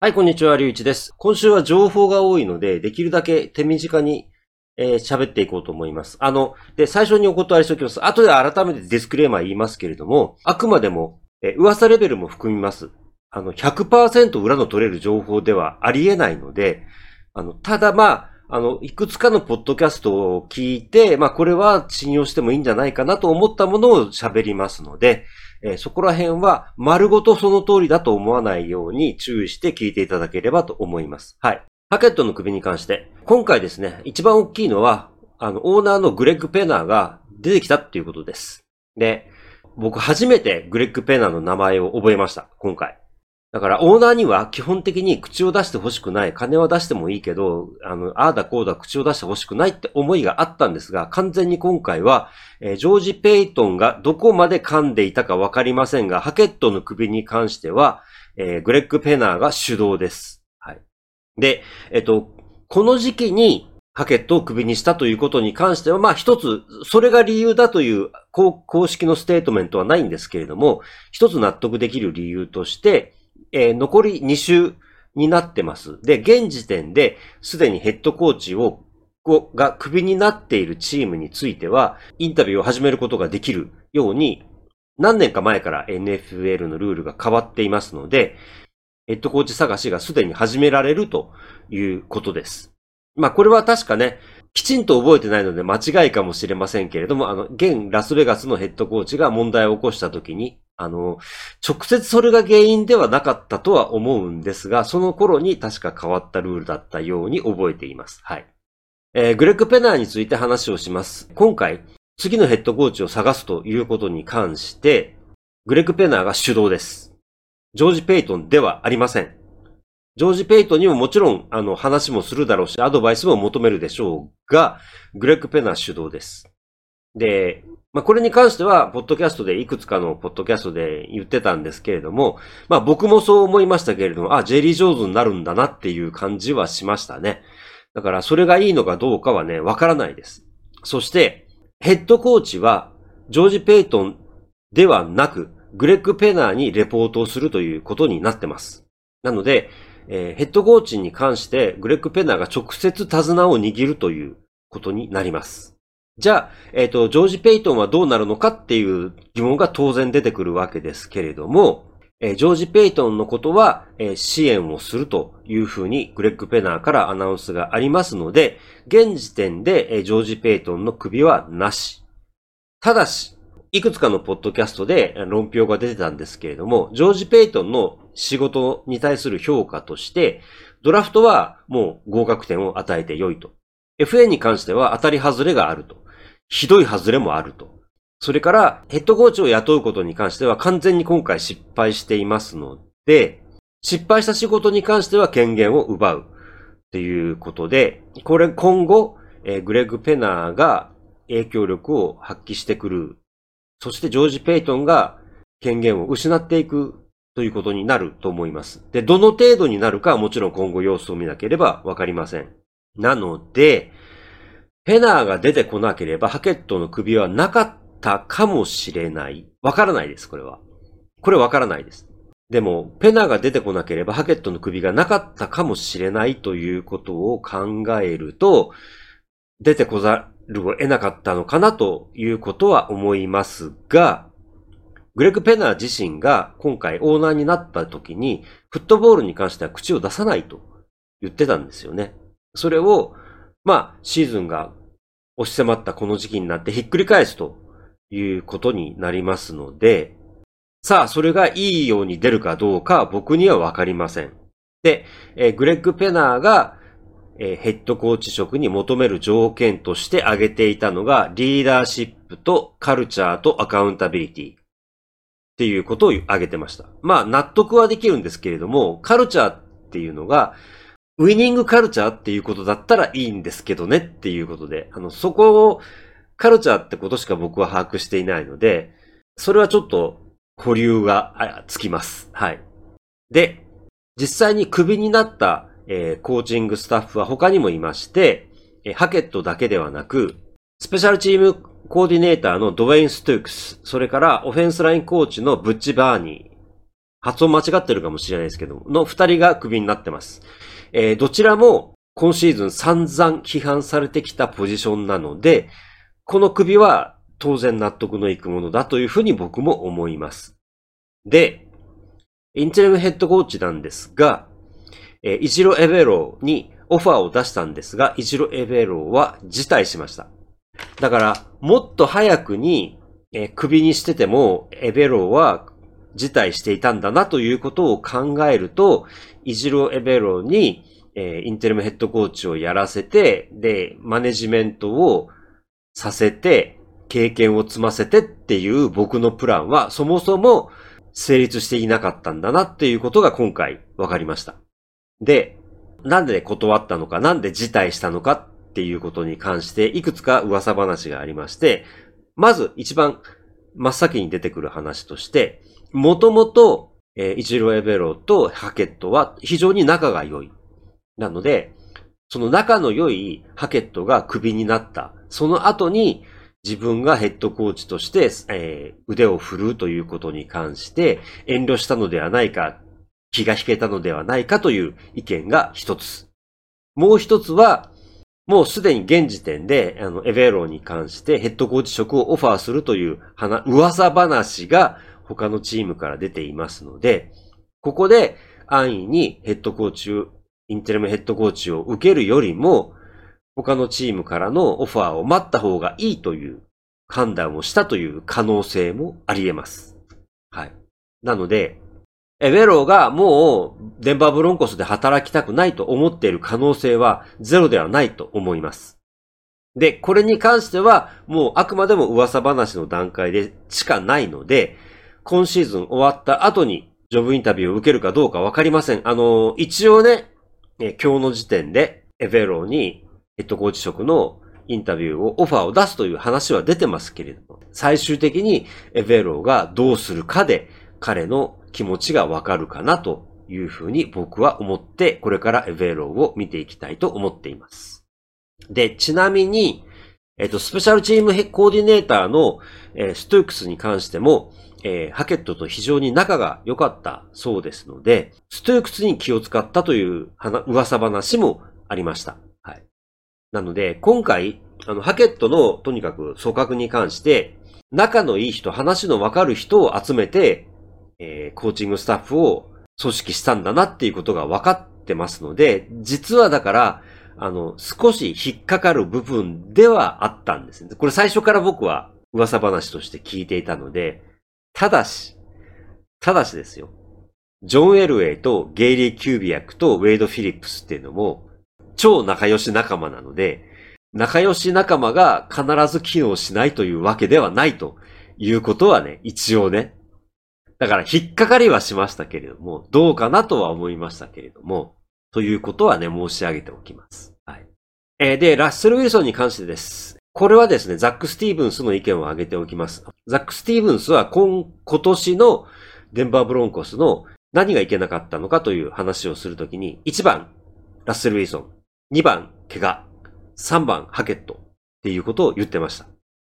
はい、こんにちは、りゅういちです。今週は情報が多いので、できるだけ手短にえー喋っていこうと思います。あの、で、最初にお断りしておきます。後で改めてディスクレーマー言いますけれども、あくまでも、えー噂レベルも含みます。あの、100%裏の取れる情報ではありえないので、あの、ただまあ、あの、いくつかのポッドキャストを聞いて、まあ、これは信用してもいいんじゃないかなと思ったものを喋りますので、えーそこら辺は丸ごとその通りだと思わないように注意して聞いていただければと思います。はい。パケットの首に関して、今回ですね、一番大きいのは、あの、オーナーのグレッグ・ペナーが出てきたっていうことです。で、僕初めてグレッグ・ペナーの名前を覚えました、今回。だから、オーナーには基本的に口を出してほしくない。金は出してもいいけど、あの、ああだこうだ口を出してほしくないって思いがあったんですが、完全に今回は、えージョージ・ペイトンがどこまで噛んでいたかわかりませんが、ハケットの首に関しては、えーグレッグ・ペナーが主導です。はい。で、えっと、この時期にハケットを首にしたということに関しては、まあ一つ、それが理由だという公式のステートメントはないんですけれども、一つ納得できる理由として、えー残り2週になってます。で、現時点で、すでにヘッドコーチを、がクビになっているチームについては、インタビューを始めることができるように、何年か前から NFL のルールが変わっていますので、ヘッドコーチ探しがすでに始められるということです。まあこれは確かね、きちんと覚えてないので間違いかもしれませんけれども、あの、現ラスベガスのヘッドコーチが問題を起こした時に、あの、直接それが原因ではなかったとは思うんですが、その頃に確か変わったルールだったように覚えています。はい。えーグレッグ・ペナーについて話をします。今回、次のヘッドコーチを探すということに関して、グレッグ・ペナーが主導です。ジョージ・ペイトンではありません。ジョージ・ペイトンにももちろん、あの、話もするだろうし、アドバイスも求めるでしょうが、グレッグ・ペナー主導です。で、まあ、これに関しては、ポッドキャストで、いくつかのポッドキャストで言ってたんですけれども、まあ、僕もそう思いましたけれども、あ、ジェリー・ジョーズになるんだなっていう感じはしましたね。だから、それがいいのかどうかはね、わからないです。そして、ヘッドコーチは、ジョージ・ペイトンではなく、グレッグ・ペナーにレポートをするということになってます。なので、えーヘッドコーチに関して、グレッグ・ペナーが直接手綱を握るということになります。じゃあ、えっ、と、ジョージ・ペイトンはどうなるのかっていう疑問が当然出てくるわけですけれども、えージョージ・ペイトンのことは、えー支援をするというふうにグレッグ・ペナーからアナウンスがありますので、現時点で、えージョージ・ペイトンの首はなし。ただし、いくつかのポッドキャストで論評が出てたんですけれども、ジョージ・ペイトンの仕事に対する評価として、ドラフトはもう合格点を与えて良いと。FA に関しては当たり外れがあると。ひどい外れもあると。それから、ヘッドコーチを雇うことに関しては完全に今回失敗していますので、失敗した仕事に関しては権限を奪うっていうことで、これ今後、えーグレッグ・ペナーが影響力を発揮してくる。そしてジョージ・ペイトンが権限を失っていくということになると思います。で、どの程度になるかはもちろん今後様子を見なければわかりません。なので、ペナーが出てこなければハケットの首はなかったかもしれない。わからないです、これは。これわからないです。でも、ペナーが出てこなければハケットの首がなかったかもしれないということを考えると、出てこざるを得なかったのかなということは思いますが、グレッグ・ペナー自身が今回オーナーになった時に、フットボールに関しては口を出さないと言ってたんですよね。それを、まあ、シーズンが押し迫ったこの時期になってひっくり返すということになりますので、さあ、それがいいように出るかどうか僕にはわかりません。で、えーグレッグ・ペナーが、えーヘッドコーチ職に求める条件として挙げていたのが、リーダーシップとカルチャーとアカウンタビリティっていうことを挙げてました。まあ、納得はできるんですけれども、カルチャーっていうのが、ウィニングカルチャーっていうことだったらいいんですけどねっていうことで、あの、そこを、カルチャーってことしか僕は把握していないので、それはちょっと保留がつきます。はい。で、実際にクビになった、えーコーチングスタッフは他にもいまして、えーハケットだけではなく、スペシャルチームコーディネーターのドウェイン・ストゥークス、それからオフェンスラインコーチのブッチ・バーニー、発音間違ってるかもしれないですけど、の二人がクビになってます。えー、どちらも今シーズン散々批判されてきたポジションなので、この首は当然納得のいくものだというふうに僕も思います。で、 interim ヘッドコーチなんですが、えー、イジロエベローにオファーを出したんですが、イジロエベローは辞退しました。だから、もっと早くに、えー、首にしてても、エベローは辞退していたんだなということを考えると、イジロエベロにえー、 interim ヘッドコーチをやらせて、で、マネジメントをさせて、経験を積ませてっていう僕のプランは、そもそも成立していなかったんだなっていうことが今回分かりました。で、なんで断ったのか、なんで辞退したのかっていうことに関して、いくつか噂話がありまして、まず一番真っ先に出てくる話として、もともと、えー、イチローエベロとハケットは非常に仲が良い。なので、その仲の良いハケットがクビになった。その後に自分がヘッドコーチとして、えー、腕を振るうということに関して遠慮したのではないか、気が引けたのではないかという意見が一つ。もう一つは、もうすでに現時点で、あの、エベローに関してヘッドコーチ職をオファーするという噂話が他のチームから出ていますので、ここで安易にヘッドコーチインテルムヘッドコーチを受けるよりも、他のチームからのオファーを待った方がいいという判断をしたという可能性もあり得ます。はい。なので、エベローがもうデンバーブロンコスで働きたくないと思っている可能性はゼロではないと思います。で、これに関してはもうあくまでも噂話の段階でしかないので、今シーズン終わった後にジョブインタビューを受けるかどうかわかりません。あの、一応ね、今日の時点でエベローにヘッドコーチ職のインタビューを、オファーを出すという話は出てますけれども、最終的にエベローがどうするかで彼の気持ちがわかるかなというふうに僕は思って、これからエベローを見ていきたいと思っています。で、ちなみに、えっと、スペシャルチームコーディネーターの、えー、ストゥークスに関しても、えー、ハケットと非常に仲が良かったそうですので、ストゥークスに気を使ったという噂話もありました。はい。なので、今回、あの、ハケットのとにかく組閣に関して、仲のいい人、話のわかる人を集めて、えー、コーチングスタッフを組織したんだなっていうことが分かってますので、実はだから、あの、少し引っかかる部分ではあったんですね。これ最初から僕は噂話として聞いていたので、ただし、ただしですよ。ジョン・エルウェイとゲイリー・キュービアックとウェイド・フィリップスっていうのも、超仲良し仲間なので、仲良し仲間が必ず機能しないというわけではないということはね、一応ね。だから引っかかりはしましたけれども、どうかなとは思いましたけれども、ということはね、申し上げておきます。はい。えー、で、ラッセル・ウィルソンに関してです。これはですね、ザック・スティーブンスの意見を挙げておきます。ザック・スティーブンスは今、今年のデンバー・ブロンコスの何がいけなかったのかという話をするときに、1番、ラッセル・ウィルソン。2番、怪我。3番、ハケット。っていうことを言ってました。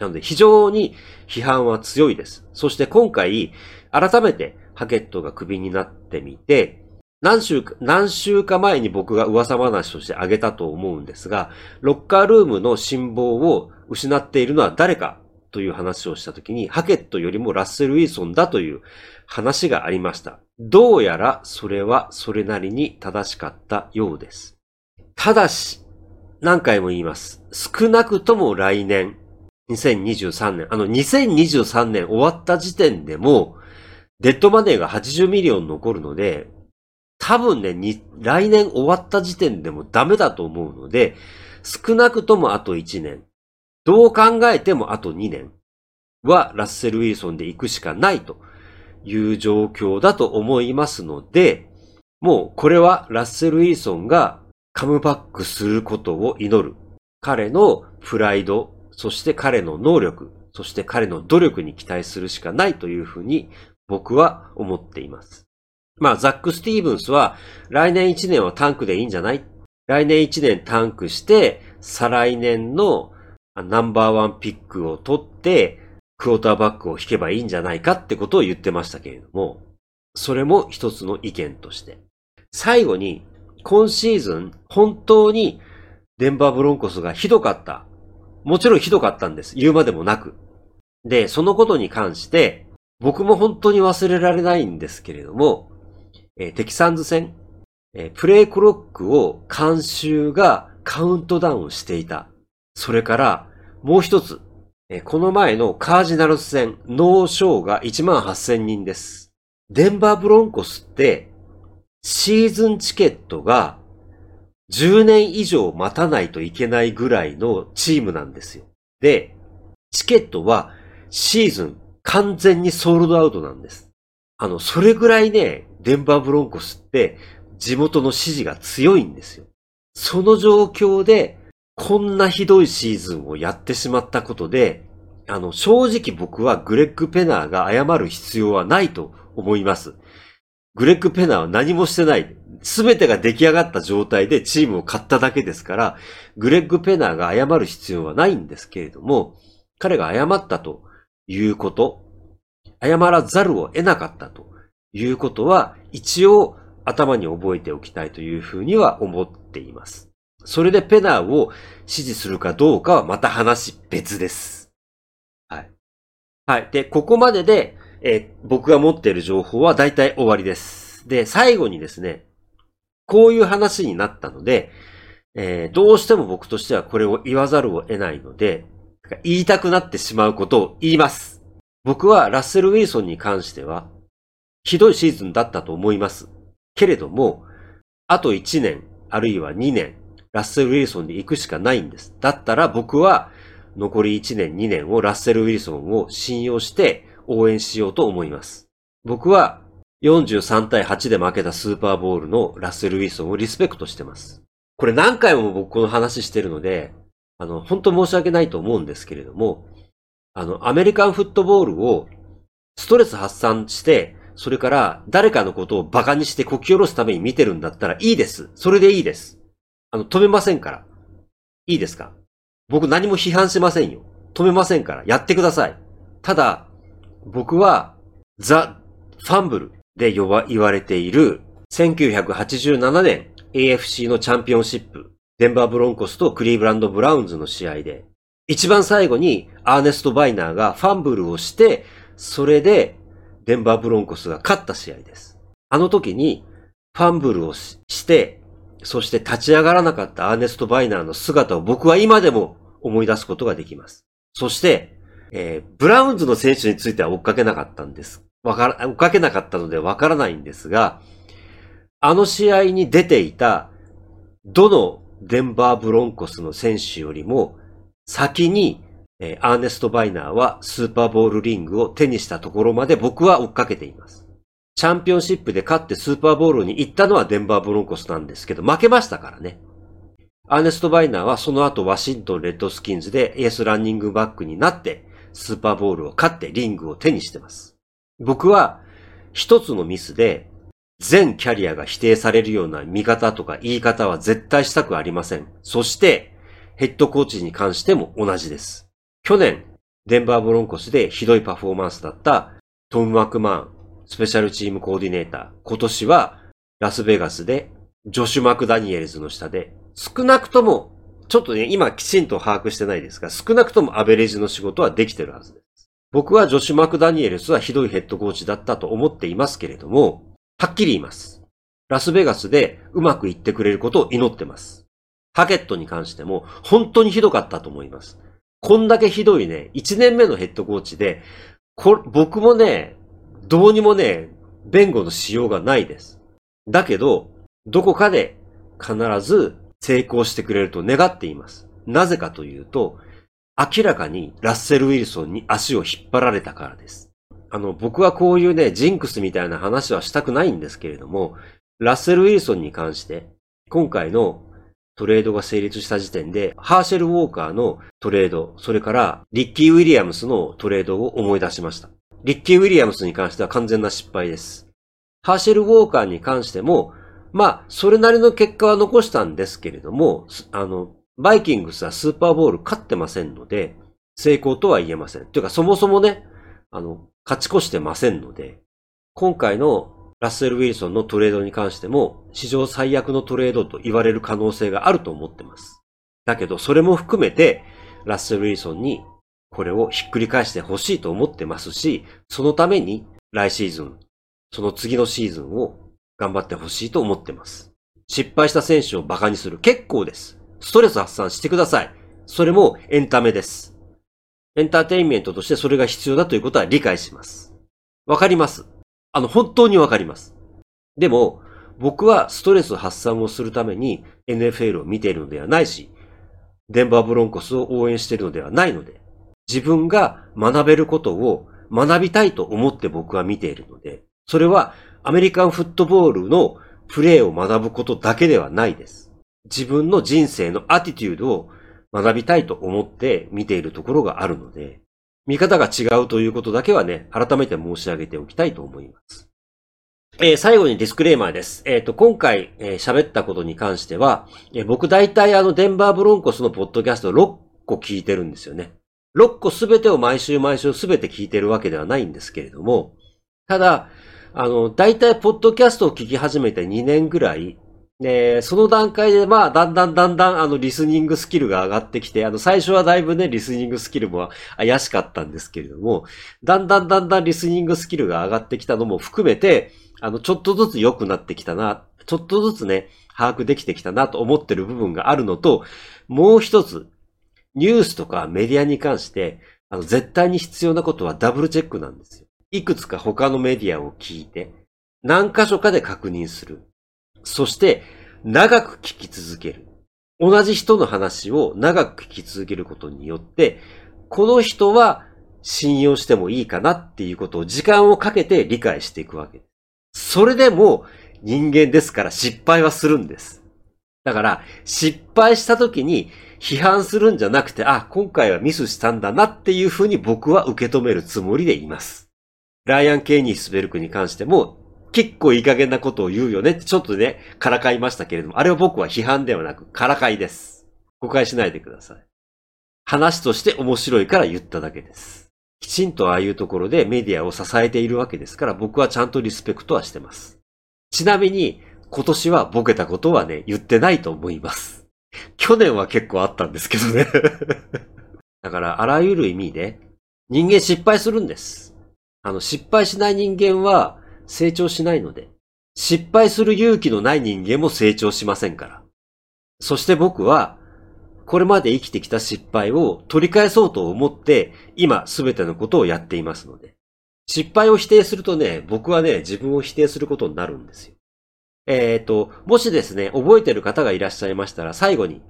なので非常に批判は強いです。そして今回、改めてハケットがクビになってみて、何週か、何週か前に僕が噂話として挙げたと思うんですが、ロッカールームの辛抱を失っているのは誰かという話をしたときに、ハケットよりもラッセル・ウィーソンだという話がありました。どうやらそれはそれなりに正しかったようです。ただし、何回も言います。少なくとも来年、2023年、あの2023年終わった時点でも、デッドマネーが80ミリオン残るので、多分ね、に、来年終わった時点でもダメだと思うので、少なくともあと1年。どう考えてもあと2年はラッセル・ウィルソンで行くしかないという状況だと思いますので、もうこれはラッセル・ウィルソンがカムバックすることを祈る。彼のプライド、そして彼の能力、そして彼の努力に期待するしかないというふうに僕は思っています。まあ、ザック・スティーブンスは、来年1年はタンクでいいんじゃない？来年1年タンクして、再来年のナンバーワンピックを取って、クォーターバックを引けばいいんじゃないかってことを言ってましたけれども、それも一つの意見として。最後に、今シーズン、本当にデンバーブロンコスがひどかった。もちろんひどかったんです。言うまでもなく。で、そのことに関して、僕も本当に忘れられないんですけれども、えー、テキサンズ戦、えー、プレイクロックを観衆がカウントダウンしていた。それから、もう一つ、えー、この前のカージナルス戦、ノーショーが1万8000人です。デンバーブロンコスって、シーズンチケットが10年以上待たないといけないぐらいのチームなんですよ。で、チケットはシーズン完全にソールドアウトなんです。あの、それぐらいね、デンバーブロンコスって地元の支持が強いんですよ。その状況で、こんなひどいシーズンをやってしまったことで、あの、正直僕はグレッグ・ペナーが謝る必要はないと思います。グレッグ・ペナーは何もしてない。すべてが出来上がった状態でチームを買っただけですから、グレッグ・ペナーが謝る必要はないんですけれども、彼が謝ったということ、謝らざるを得なかったということは、一応頭に覚えておきたいというふうには思っています。それでペナーを支持するかどうかはまた話別です。はい。はい。で、ここまでで、え、僕が持っている情報は大体終わりです。で、最後にですね、こういう話になったので、えー、どうしても僕としてはこれを言わざるを得ないので、言いたくなってしまうことを言います。僕はラッセル・ウィルソンに関しては、ひどいシーズンだったと思います。けれども、あと1年、あるいは2年、ラッセル・ウィルソンで行くしかないんです。だったら僕は、残り1年、2年をラッセル・ウィルソンを信用して応援しようと思います。僕は43対8で負けたスーパーボールのラッセル・ウィルソンをリスペクトしてます。これ何回も僕この話してるので、あの、本当申し訳ないと思うんですけれども、あの、アメリカンフットボールをストレス発散して、それから誰かのことを馬鹿にしてこき下ろすために見てるんだったらいいです。それでいいです。あの、止めませんから。いいですか？僕何も批判しませんよ。止めませんから。やってください。ただ、僕は、ザ・ファンブルで言われている1987年 AFC のチャンピオンシップ、デンバーブロンコスとクリーブランドブラウンズの試合で、一番最後にアーネスト・バイナーがファンブルをして、それでデンバーブロンコスが勝った試合です。あの時にファンブルをして、そして立ち上がらなかったアーネスト・バイナーの姿を僕は今でも思い出すことができます。そして、えー、ブラウンズの選手については追っかけなかったんです。わから、追っかけなかったのでわからないんですが、あの試合に出ていた、どのデンバーブロンコスの選手よりも、先に、えー、アーネスト・バイナーはスーパーボールリングを手にしたところまで僕は追っかけています。チャンピオンシップで勝ってスーパーボールに行ったのはデンバーブロンコスなんですけど、負けましたからね。アーネスト・バイナーはその後ワシントン・レッドスキンズでエースランニングバックになって、スーパーボールを勝ってリングを手にしてます。僕は一つのミスで全キャリアが否定されるような見方とか言い方は絶対したくありません。そしてヘッドコーチに関しても同じです。去年、デンバーブロンコスでひどいパフォーマンスだったトム・マクマン、スペシャルチームコーディネーター。今年はラスベガスでジョシュ・マクダニエルズの下で少なくともちょっとね、今きちんと把握してないですが、少なくともアベレージの仕事はできてるはずです。僕はジョシュ・マクダニエルスはひどいヘッドコーチだったと思っていますけれども、はっきり言います。ラスベガスでうまくいってくれることを祈ってます。ハケットに関しても本当にひどかったと思います。こんだけひどいね、1年目のヘッドコーチで、僕もね、どうにもね、弁護のしようがないです。だけど、どこかで必ず成功してくれると願っています。なぜかというと、明らかにラッセル・ウィルソンに足を引っ張られたからです。あの、僕はこういうね、ジンクスみたいな話はしたくないんですけれども、ラッセル・ウィルソンに関して、今回のトレードが成立した時点で、ハーシェル・ウォーカーのトレード、それからリッキー・ウィリアムスのトレードを思い出しました。リッキー・ウィリアムスに関しては完全な失敗です。ハーシェル・ウォーカーに関しても、まあ、それなりの結果は残したんですけれども、あの、バイキングスはスーパーボール勝ってませんので、成功とは言えません。というか、そもそもね、あの、勝ち越してませんので、今回のラッセル・ウィルソンのトレードに関しても、史上最悪のトレードと言われる可能性があると思ってます。だけど、それも含めて、ラッセル・ウィルソンにこれをひっくり返してほしいと思ってますし、そのために来シーズン、その次のシーズンを頑張ってほしいと思ってます。失敗した選手を馬鹿にする。結構です。ストレス発散してください。それもエンタメです。エンターテインメントとしてそれが必要だということは理解します。わかります。あの、本当にわかります。でも、僕はストレス発散をするために NFL を見ているのではないし、デンバーブロンコスを応援しているのではないので、自分が学べることを学びたいと思って僕は見ているので、それはアメリカンフットボールのプレーを学ぶことだけではないです。自分の人生のアティテュードを学びたいと思って見ているところがあるので、見方が違うということだけはね、改めて申し上げておきたいと思います。えー、最後にディスクレーマーです。えっ、ー、と、今回、えー、喋ったことに関しては、え僕大体あの、デンバーブロンコスのポッドキャスト6個聞いてるんですよね。6個すべてを毎週毎週すべて聞いてるわけではないんですけれども、ただ、あの、大体ポッドキャストを聞き始めて2年ぐらい、で、その段階で、まあ、だんだんだんだん、あの、リスニングスキルが上がってきて、あの、最初はだいぶね、リスニングスキルも怪しかったんですけれども、だんだんだんだんリスニングスキルが上がってきたのも含めて、あの、ちょっとずつ良くなってきたな、ちょっとずつね、把握できてきたなと思ってる部分があるのと、もう一つ、ニュースとかメディアに関して、あの、絶対に必要なことはダブルチェックなんですよ。いくつか他のメディアを聞いて、何箇所かで確認する。そして、長く聞き続ける。同じ人の話を長く聞き続けることによって、この人は信用してもいいかなっていうことを時間をかけて理解していくわけ。それでも人間ですから失敗はするんです。だから、失敗した時に批判するんじゃなくて、あ、今回はミスしたんだなっていうふうに僕は受け止めるつもりでいます。ライアン・ケイニースベルクに関しても、結構いい加減なことを言うよねってちょっとね、からかいましたけれども、あれは僕は批判ではなく、からかいです。誤解しないでください。話として面白いから言っただけです。きちんとああいうところでメディアを支えているわけですから、僕はちゃんとリスペクトはしてます。ちなみに、今年はボケたことはね、言ってないと思います。去年は結構あったんですけどね だから、あらゆる意味で、人間失敗するんです。あの、失敗しない人間は成長しないので、失敗する勇気のない人間も成長しませんから。そして僕は、これまで生きてきた失敗を取り返そうと思って、今すべてのことをやっていますので。失敗を否定するとね、僕はね、自分を否定することになるんですよ。えっ、ー、と、もしですね、覚えてる方がいらっしゃいましたら、最後に、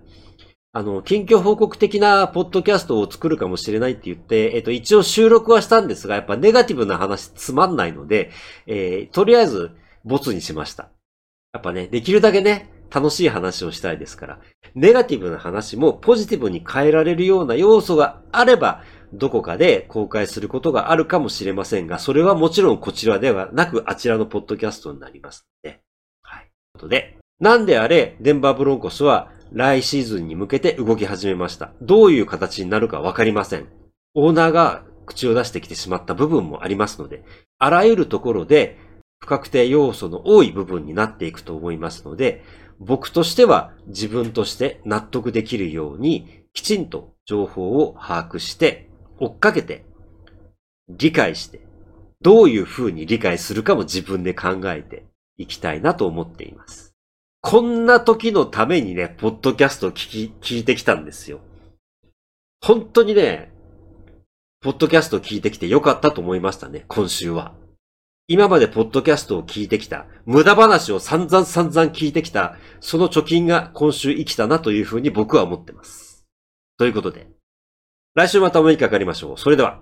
あの、近況報告的なポッドキャストを作るかもしれないって言って、えっ、と、一応収録はしたんですが、やっぱネガティブな話つまんないので、えー、とりあえず、ボツにしました。やっぱね、できるだけね、楽しい話をしたいですから、ネガティブな話もポジティブに変えられるような要素があれば、どこかで公開することがあるかもしれませんが、それはもちろんこちらではなく、あちらのポッドキャストになりますので、ことで、なんであれ、デンバーブロンコスは来シーズンに向けて動き始めました。どういう形になるかわかりません。オーナーが口を出してきてしまった部分もありますので、あらゆるところで不確定要素の多い部分になっていくと思いますので、僕としては自分として納得できるようにきちんと情報を把握して、追っかけて、理解して、どういう風に理解するかも自分で考えて、いきたいなと思っています。こんな時のためにね、ポッドキャストを聞き、聞いてきたんですよ。本当にね、ポッドキャストを聞いてきてよかったと思いましたね、今週は。今までポッドキャストを聞いてきた、無駄話を散々散々聞いてきた、その貯金が今週生きたなというふうに僕は思ってます。ということで、来週またお目にかかりましょう。それでは。